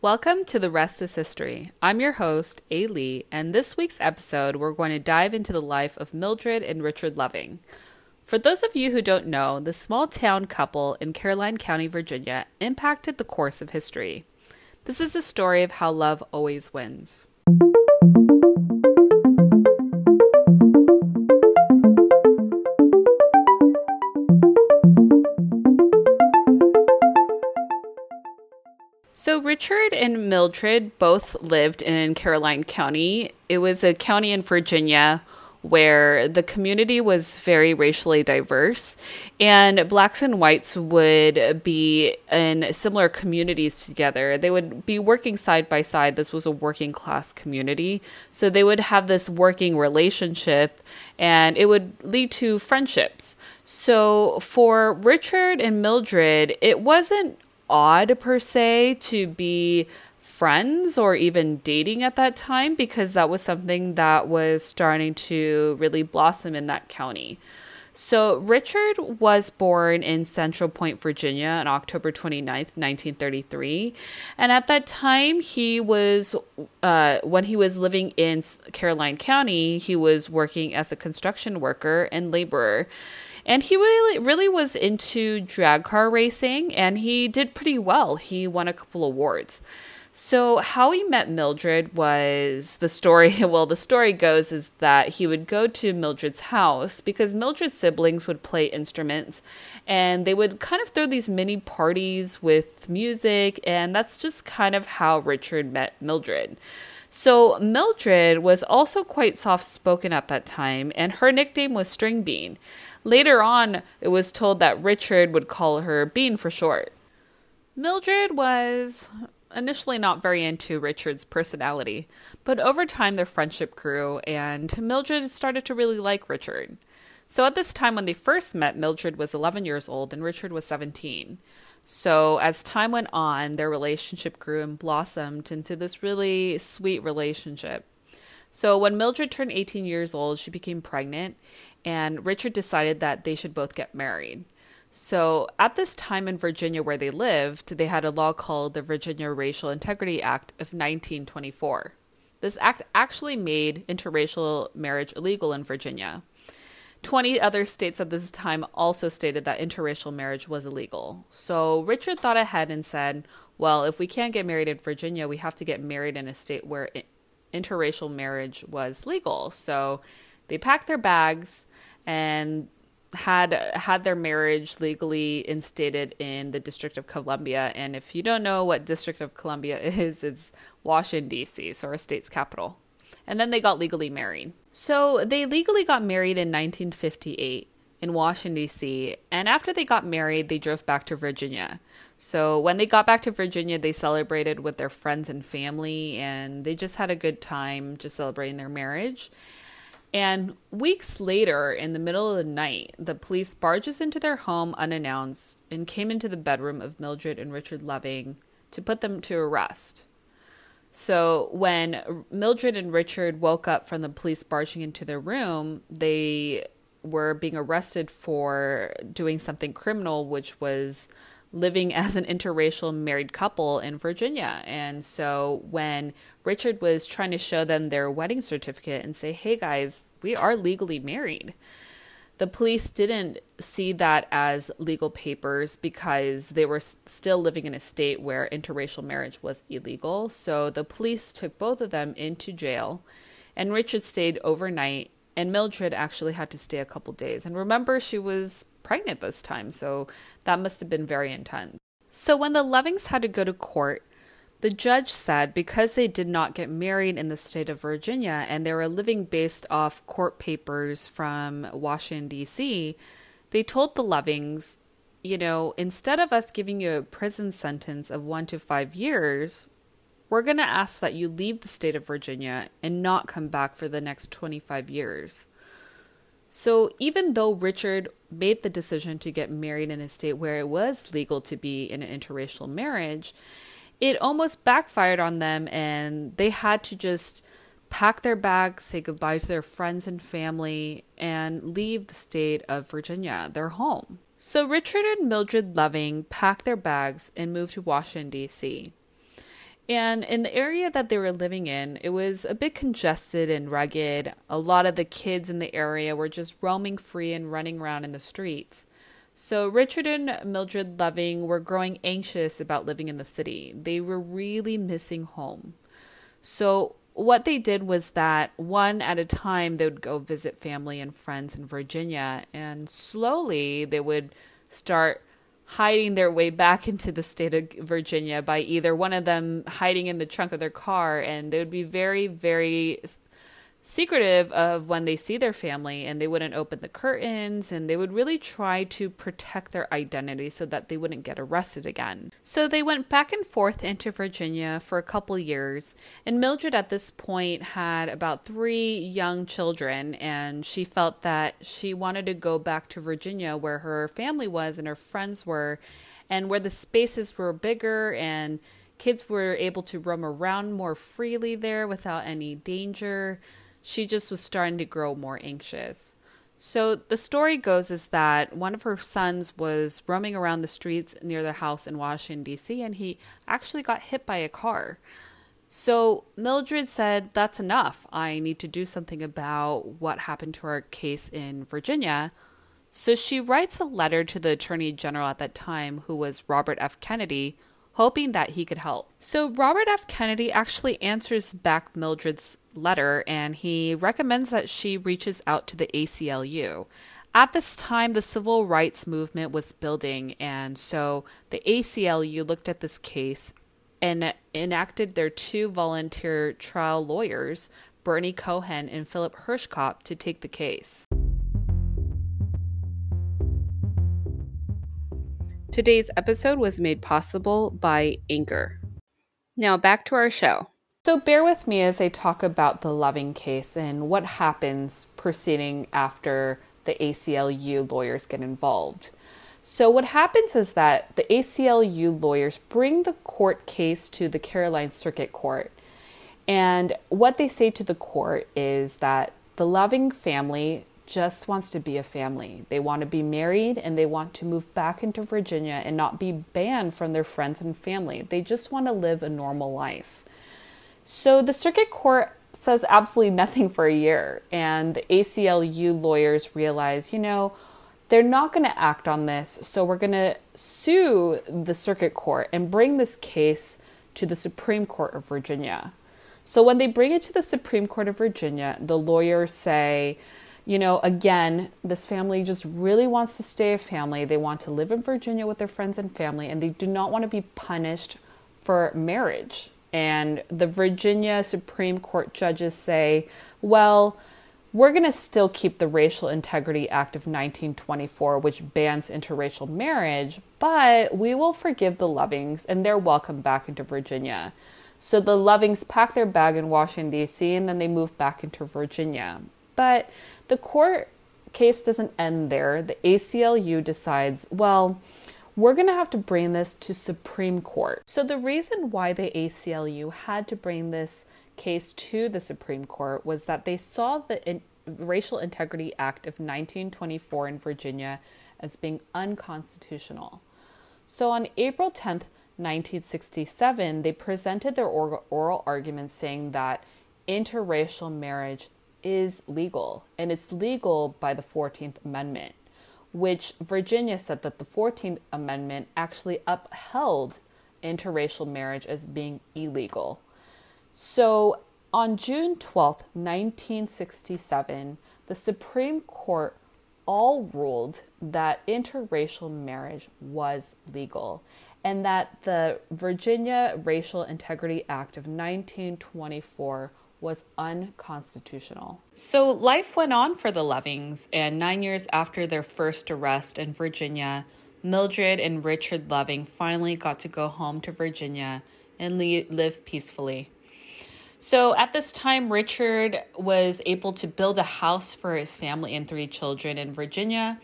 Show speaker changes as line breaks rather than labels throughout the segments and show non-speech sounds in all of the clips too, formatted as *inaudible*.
Welcome to The Rest is History. I'm your host, A. Lee, and this week's episode, we're going to dive into the life of Mildred and Richard Loving. For those of you who don't know, the small town couple in Caroline County, Virginia, impacted the course of history. This is a story of how love always wins. So, Richard and Mildred both lived in Caroline County. It was a county in Virginia where the community was very racially diverse, and blacks and whites would be in similar communities together. They would be working side by side. This was a working class community, so they would have this working relationship, and it would lead to friendships. So, for Richard and Mildred, it wasn't odd per se to be friends or even dating at that time because that was something that was starting to really blossom in that county. So, Richard was born in Central Point, Virginia on October 29th, 1933. And at that time, he was, uh, when he was living in Caroline County, he was working as a construction worker and laborer. And he really, really was into drag car racing and he did pretty well. He won a couple awards. So, how he met Mildred was the story. *laughs* Well, the story goes is that he would go to Mildred's house because Mildred's siblings would play instruments and they would kind of throw these mini parties with music. And that's just kind of how Richard met Mildred. So, Mildred was also quite soft spoken at that time, and her nickname was String Bean. Later on, it was told that Richard would call her Bean for short. Mildred was initially not very into Richard's personality, but over time their friendship grew and Mildred started to really like Richard. So at this time when they first met, Mildred was 11 years old and Richard was 17. So as time went on, their relationship grew and blossomed into this really sweet relationship. So when Mildred turned 18 years old, she became pregnant and Richard decided that they should both get married. So, at this time in Virginia where they lived, they had a law called the Virginia Racial Integrity Act of 1924. This act actually made interracial marriage illegal in Virginia. 20 other states at this time also stated that interracial marriage was illegal. So Richard thought ahead and said, well, if we can't get married in Virginia, we have to get married in a state where interracial marriage was legal. So they packed their bags and had had their marriage legally instated in the District of Columbia. And if you don't know what District of Columbia *laughs* is, it's Washington D.C., so our state's capital. And then they got legally married. So they legally got married in 1958 in Washington D.C. And after they got married, they drove back to Virginia. So when they got back to Virginia, they celebrated with their friends and family, and they just had a good time just celebrating their marriage. And weeks later, in the middle of the night, the police barges into their home unannounced and came into the bedroom of Mildred and Richard Loving to put them to arrest. So when Mildred and Richard woke up from the police barging into their room, they were being arrested for doing something criminal, which was living *laughs* as an interracial married couple in Virginia. And so when Richard was trying to show them their wedding certificate and say, hey guys, we are legally married, the police didn't see that as legal papers because they were still living in a state where interracial marriage was illegal. So the police took both of them into jail, and Richard stayed overnight, and Mildred actually had to stay a couple days. And remember, she was pregnant this time, so that must have been very intense. So when the Lovings had to go to court, the judge said because they did not get married in the state of Virginia and they were living based off court papers from Washington, D.C., they told the Lovings, you know, instead of us giving you a prison sentence of one to five years, we're going to ask that you leave the state of Virginia and not come back for the next 25 years. So, even though Richard made the decision to get married in a state where it was legal to be in an interracial marriage, it almost backfired on them and they had to just pack their bags, say goodbye to their friends and family, and leave the state of Virginia, their home. So, Richard and Mildred Loving packed their bags and moved to Washington, D.C. And in the area that they were living in, it was a bit congested and rugged. A lot of the kids in the area were just roaming free and running around in the streets. So Richard and Mildred Loving were growing anxious about living in the city. They were really missing home. So what they did was that one at a time they would go visit family and friends in Virginia and slowly they would start hiding their way back *laughs* into the state of Virginia by either one of them hiding in the trunk of their car and they would be very very secretive of when they see their family and they wouldn't open the curtains and they would really try to protect their identity so that they wouldn't get arrested again. So they went back and forth into Virginia for a couple years and Mildred at this point had about 3 young children and she felt that she wanted to go back to Virginia where her family was and her friends were and where the spaces were bigger and kids were able to roam around more freely there without any danger she just was starting to grow more anxious. So the story goes is that one of her sons was roaming around the streets near their house in Washington D.C. and he actually got hit by a car. So Mildred said, "That's enough. I need to do something about what happened to our case in Virginia." So she writes a letter to the Attorney General at that time, who was Robert F. Kennedy, hoping that he could help. So Robert F. Kennedy actually answers back Mildred's letter and he recommends that she reaches out to the ACLU. At this time, the civil rights movement was building, and so the ACLU looked at this case and enacted their two volunteer trial lawyers, Bernie Cohen and Philip Hirschkop, to take the case. Today's episode was made possible by Anchor. Now back to our show. So bear with me as I talk about the Loving case and what happens proceeding after the ACLU lawyers get involved. So, what happens is that the ACLU lawyers bring the court case to the Caroline Circuit Court. And what they say to the court is that the Loving family just wants to be a family. They want to be married and they want to move back into Virginia and not be banned from their friends and family. They just want to live a normal life. So the circuit court says absolutely nothing for a year, and the ACLU lawyers realize, you know, they're not going to act on this, so we're going to sue the circuit court and bring this case to the Supreme Court of Virginia. So when they bring it to the Supreme Court of Virginia, the lawyers say, you know, again, this family just really wants to stay a family. They want to live in Virginia with their friends and family, and they do not want to be punished for marriage. And the Virginia Supreme Court judges say, well, we're going to still keep the Racial Integrity Act of 1924, which bans interracial marriage, but we will forgive the Lovings and they're welcome back into Virginia. So the Lovings pack their bag in Washington, D.C., and then they move back into Virginia. But the court case doesn't end there. The ACLU decides, well, we're going to have to bring this to Supreme Court. So the reason why the ACLU had to bring this case to the Supreme Court was that they saw the Racial Integrity Act of 1924 in Virginia as being unconstitutional. So on April 10th, 1967, they presented their oral argument saying that interracial marriage is legal, and it's legal by the 14th Amendment, which Virginia said that the 14th Amendment actually upheld interracial marriage as being illegal. So on June 12th, 1967, the Supreme Court all ruled that interracial marriage was legal and that the Virginia Racial Integrity Act of 1924 was unconstitutional. So life went on for the Lovings, and nine years after their first arrest in Virginia, Mildred and Richard Loving finally got to go home to Virginia and live peacefully. So at this time, Richard was able to build a house for his family and three children in Virginia,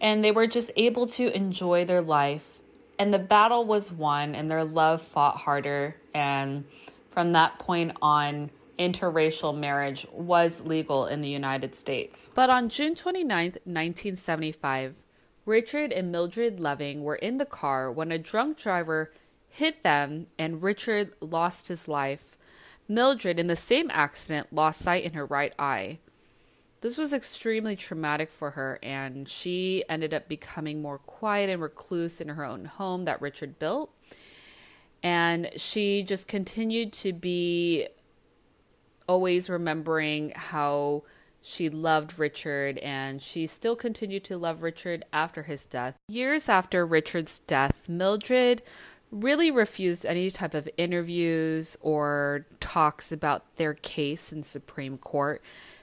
and they were just able to enjoy their life. And the battle was won, and their love fought harder. And from that point on, interracial marriage was legal in the United States. But on June 29, 1975, Richard and Mildred Loving were in the car when a drunk driver hit them, and Richard lost his life. Mildred, in the same accident, lost sight in her right eye. This was extremely traumatic for her, and she ended up becoming more quiet and recluse in her own home that Richard built. And she just continued to be always remembering how she loved Richard and she still continued to love Richard after his death. Years after Richard's death, Mildred really refused any type of interviews or talks about their case in Supreme Court,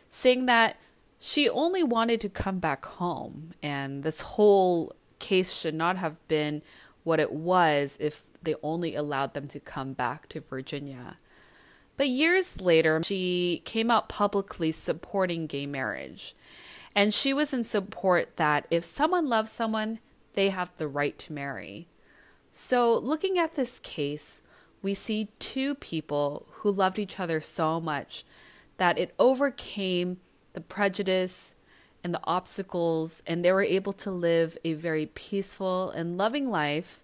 saying that she only wanted to come back home and this whole case should not have been what it was if they only allowed them to come back to Virginia. But years later, she came out publicly supporting gay marriage. And she was in support that if someone loves someone, they have the right to marry. So, looking at this case, we see two people who loved each other so much that it overcame the prejudice and the obstacles, and they were able to live a very peaceful and loving life.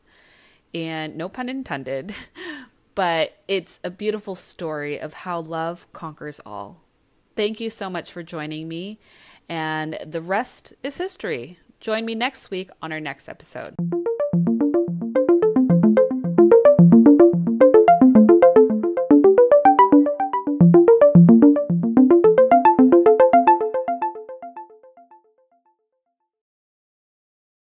And no pun intended, *laughs* but it's a beautiful story of how love conquers all. Thank you so much for joining me, and the rest is history. Join me next week on our next episode.